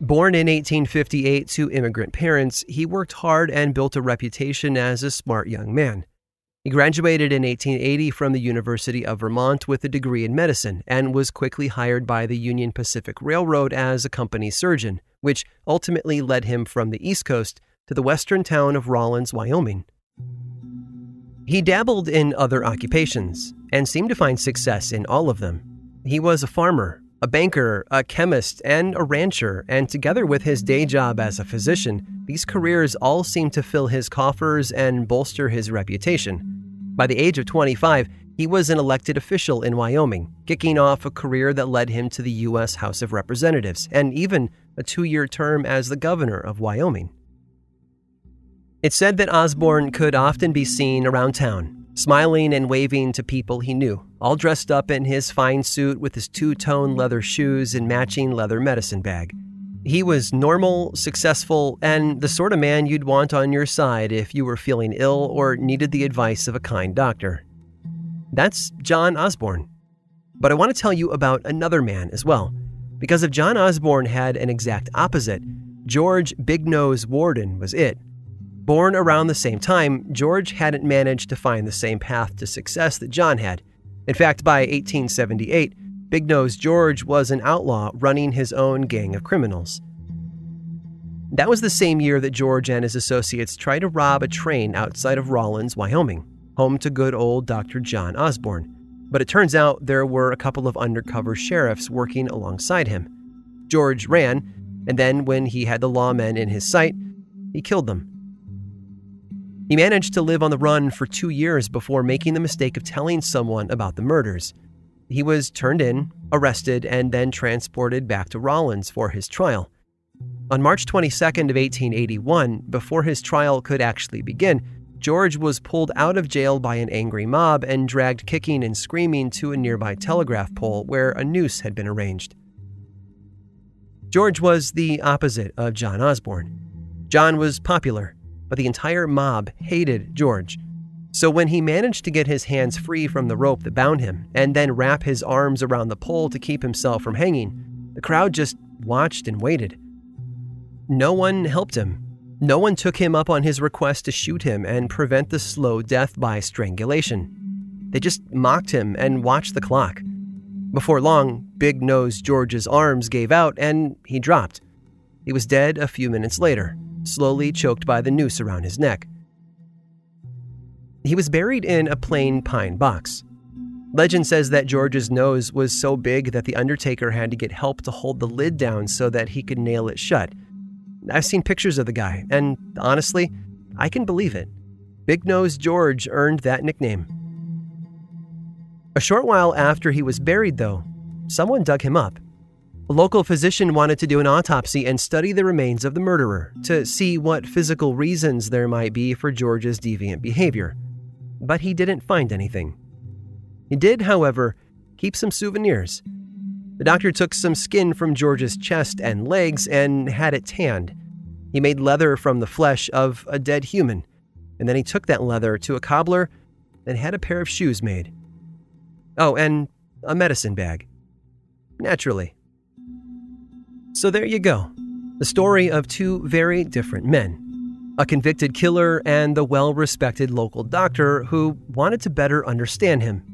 Born in 1858 to immigrant parents, he worked hard and built a reputation as a smart young man. He graduated in 1880 from the University of Vermont with a degree in medicine and was quickly hired by the Union Pacific Railroad as a company surgeon, which ultimately led him from the East Coast to the western town of Rawlins, Wyoming. He dabbled in other occupations and seemed to find success in all of them. He was a farmer, a banker, a chemist, and a rancher, and together with his day job as a physician, these careers all seemed to fill his coffers and bolster his reputation. By the age of 25, he was an elected official in Wyoming, kicking off a career that led him to the U.S. House of Representatives and even a two year term as the governor of Wyoming. It's said that Osborne could often be seen around town, smiling and waving to people he knew, all dressed up in his fine suit with his two tone leather shoes and matching leather medicine bag. He was normal, successful, and the sort of man you'd want on your side if you were feeling ill or needed the advice of a kind doctor. That's John Osborne. But I want to tell you about another man as well, because if John Osborne had an exact opposite, George Big Nose Warden was it. Born around the same time, George hadn't managed to find the same path to success that John had. In fact, by 1878, Big Nose George was an outlaw running his own gang of criminals. That was the same year that George and his associates tried to rob a train outside of Rawlins, Wyoming, home to good old Dr. John Osborne. But it turns out there were a couple of undercover sheriffs working alongside him. George ran, and then when he had the lawmen in his sight, he killed them. He managed to live on the run for two years before making the mistake of telling someone about the murders. He was turned in, arrested, and then transported back to Rawlins for his trial. On March 22nd of 1881, before his trial could actually begin, George was pulled out of jail by an angry mob and dragged kicking and screaming to a nearby telegraph pole where a noose had been arranged. George was the opposite of John Osborne. John was popular, but the entire mob hated George. So when he managed to get his hands free from the rope that bound him and then wrap his arms around the pole to keep himself from hanging, the crowd just watched and waited. No one helped him. No one took him up on his request to shoot him and prevent the slow death by strangulation. They just mocked him and watched the clock. Before long, Big Nose George's arms gave out and he dropped. He was dead a few minutes later slowly choked by the noose around his neck. He was buried in a plain pine box. Legend says that George's nose was so big that the undertaker had to get help to hold the lid down so that he could nail it shut. I've seen pictures of the guy, and honestly, I can believe it. Big Nose George earned that nickname. A short while after he was buried, though, someone dug him up. A local physician wanted to do an autopsy and study the remains of the murderer to see what physical reasons there might be for George's deviant behavior. But he didn't find anything. He did, however, keep some souvenirs. The doctor took some skin from George's chest and legs and had it tanned. He made leather from the flesh of a dead human, and then he took that leather to a cobbler and had a pair of shoes made. Oh, and a medicine bag. Naturally. So there you go. The story of two very different men a convicted killer and the well respected local doctor who wanted to better understand him.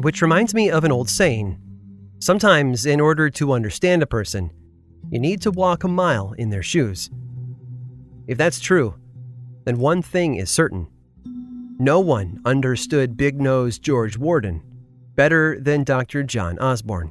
Which reminds me of an old saying Sometimes, in order to understand a person, you need to walk a mile in their shoes. If that's true, then one thing is certain no one understood Big Nose George Warden better than Dr. John Osborne.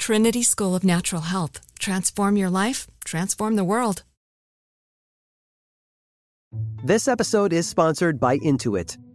Trinity School of Natural Health. Transform your life, transform the world. This episode is sponsored by Intuit.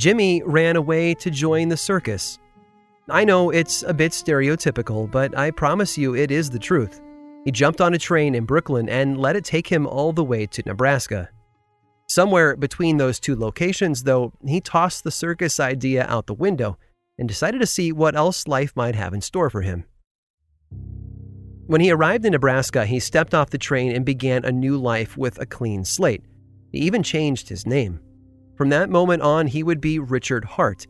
Jimmy ran away to join the circus. I know it's a bit stereotypical, but I promise you it is the truth. He jumped on a train in Brooklyn and let it take him all the way to Nebraska. Somewhere between those two locations, though, he tossed the circus idea out the window and decided to see what else life might have in store for him. When he arrived in Nebraska, he stepped off the train and began a new life with a clean slate. He even changed his name. From that moment on, he would be Richard Hart.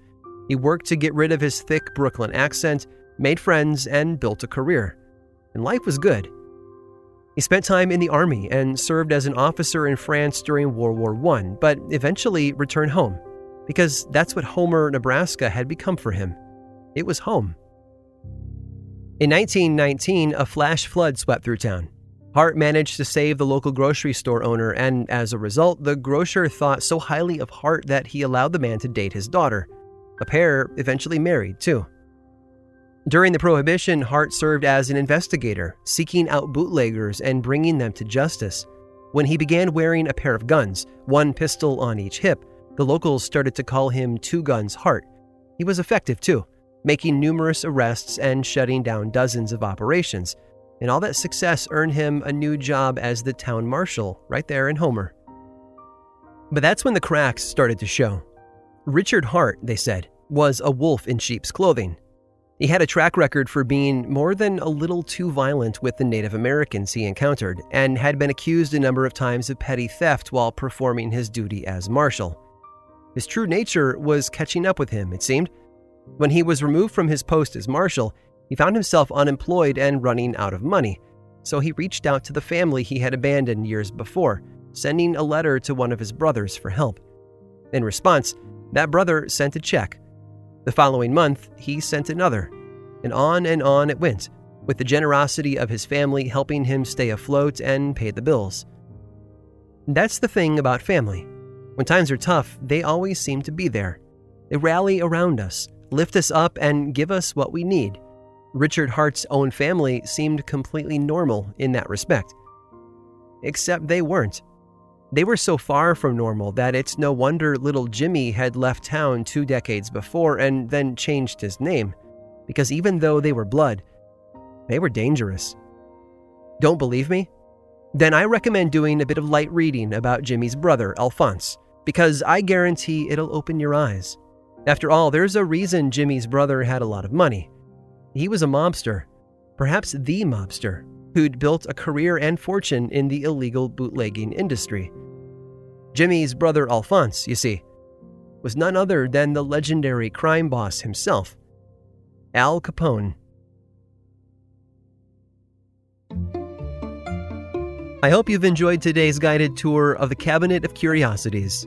He worked to get rid of his thick Brooklyn accent, made friends, and built a career. And life was good. He spent time in the army and served as an officer in France during World War I, but eventually returned home because that's what Homer, Nebraska had become for him. It was home. In 1919, a flash flood swept through town. Hart managed to save the local grocery store owner, and as a result, the grocer thought so highly of Hart that he allowed the man to date his daughter. The pair eventually married, too. During the Prohibition, Hart served as an investigator, seeking out bootleggers and bringing them to justice. When he began wearing a pair of guns, one pistol on each hip, the locals started to call him Two Guns Hart. He was effective, too, making numerous arrests and shutting down dozens of operations and all that success earned him a new job as the town marshal right there in Homer. But that's when the cracks started to show. Richard Hart, they said, was a wolf in sheep's clothing. He had a track record for being more than a little too violent with the Native Americans he encountered, and had been accused a number of times of petty theft while performing his duty as marshal. His true nature was catching up with him, it seemed. When he was removed from his post as marshal, he found himself unemployed and running out of money, so he reached out to the family he had abandoned years before, sending a letter to one of his brothers for help. In response, that brother sent a check. The following month, he sent another. And on and on it went, with the generosity of his family helping him stay afloat and pay the bills. That's the thing about family. When times are tough, they always seem to be there. They rally around us, lift us up, and give us what we need. Richard Hart's own family seemed completely normal in that respect. Except they weren't. They were so far from normal that it's no wonder little Jimmy had left town two decades before and then changed his name, because even though they were blood, they were dangerous. Don't believe me? Then I recommend doing a bit of light reading about Jimmy's brother, Alphonse, because I guarantee it'll open your eyes. After all, there's a reason Jimmy's brother had a lot of money. He was a mobster, perhaps the mobster, who'd built a career and fortune in the illegal bootlegging industry. Jimmy's brother Alphonse, you see, was none other than the legendary crime boss himself, Al Capone. I hope you've enjoyed today's guided tour of the Cabinet of Curiosities.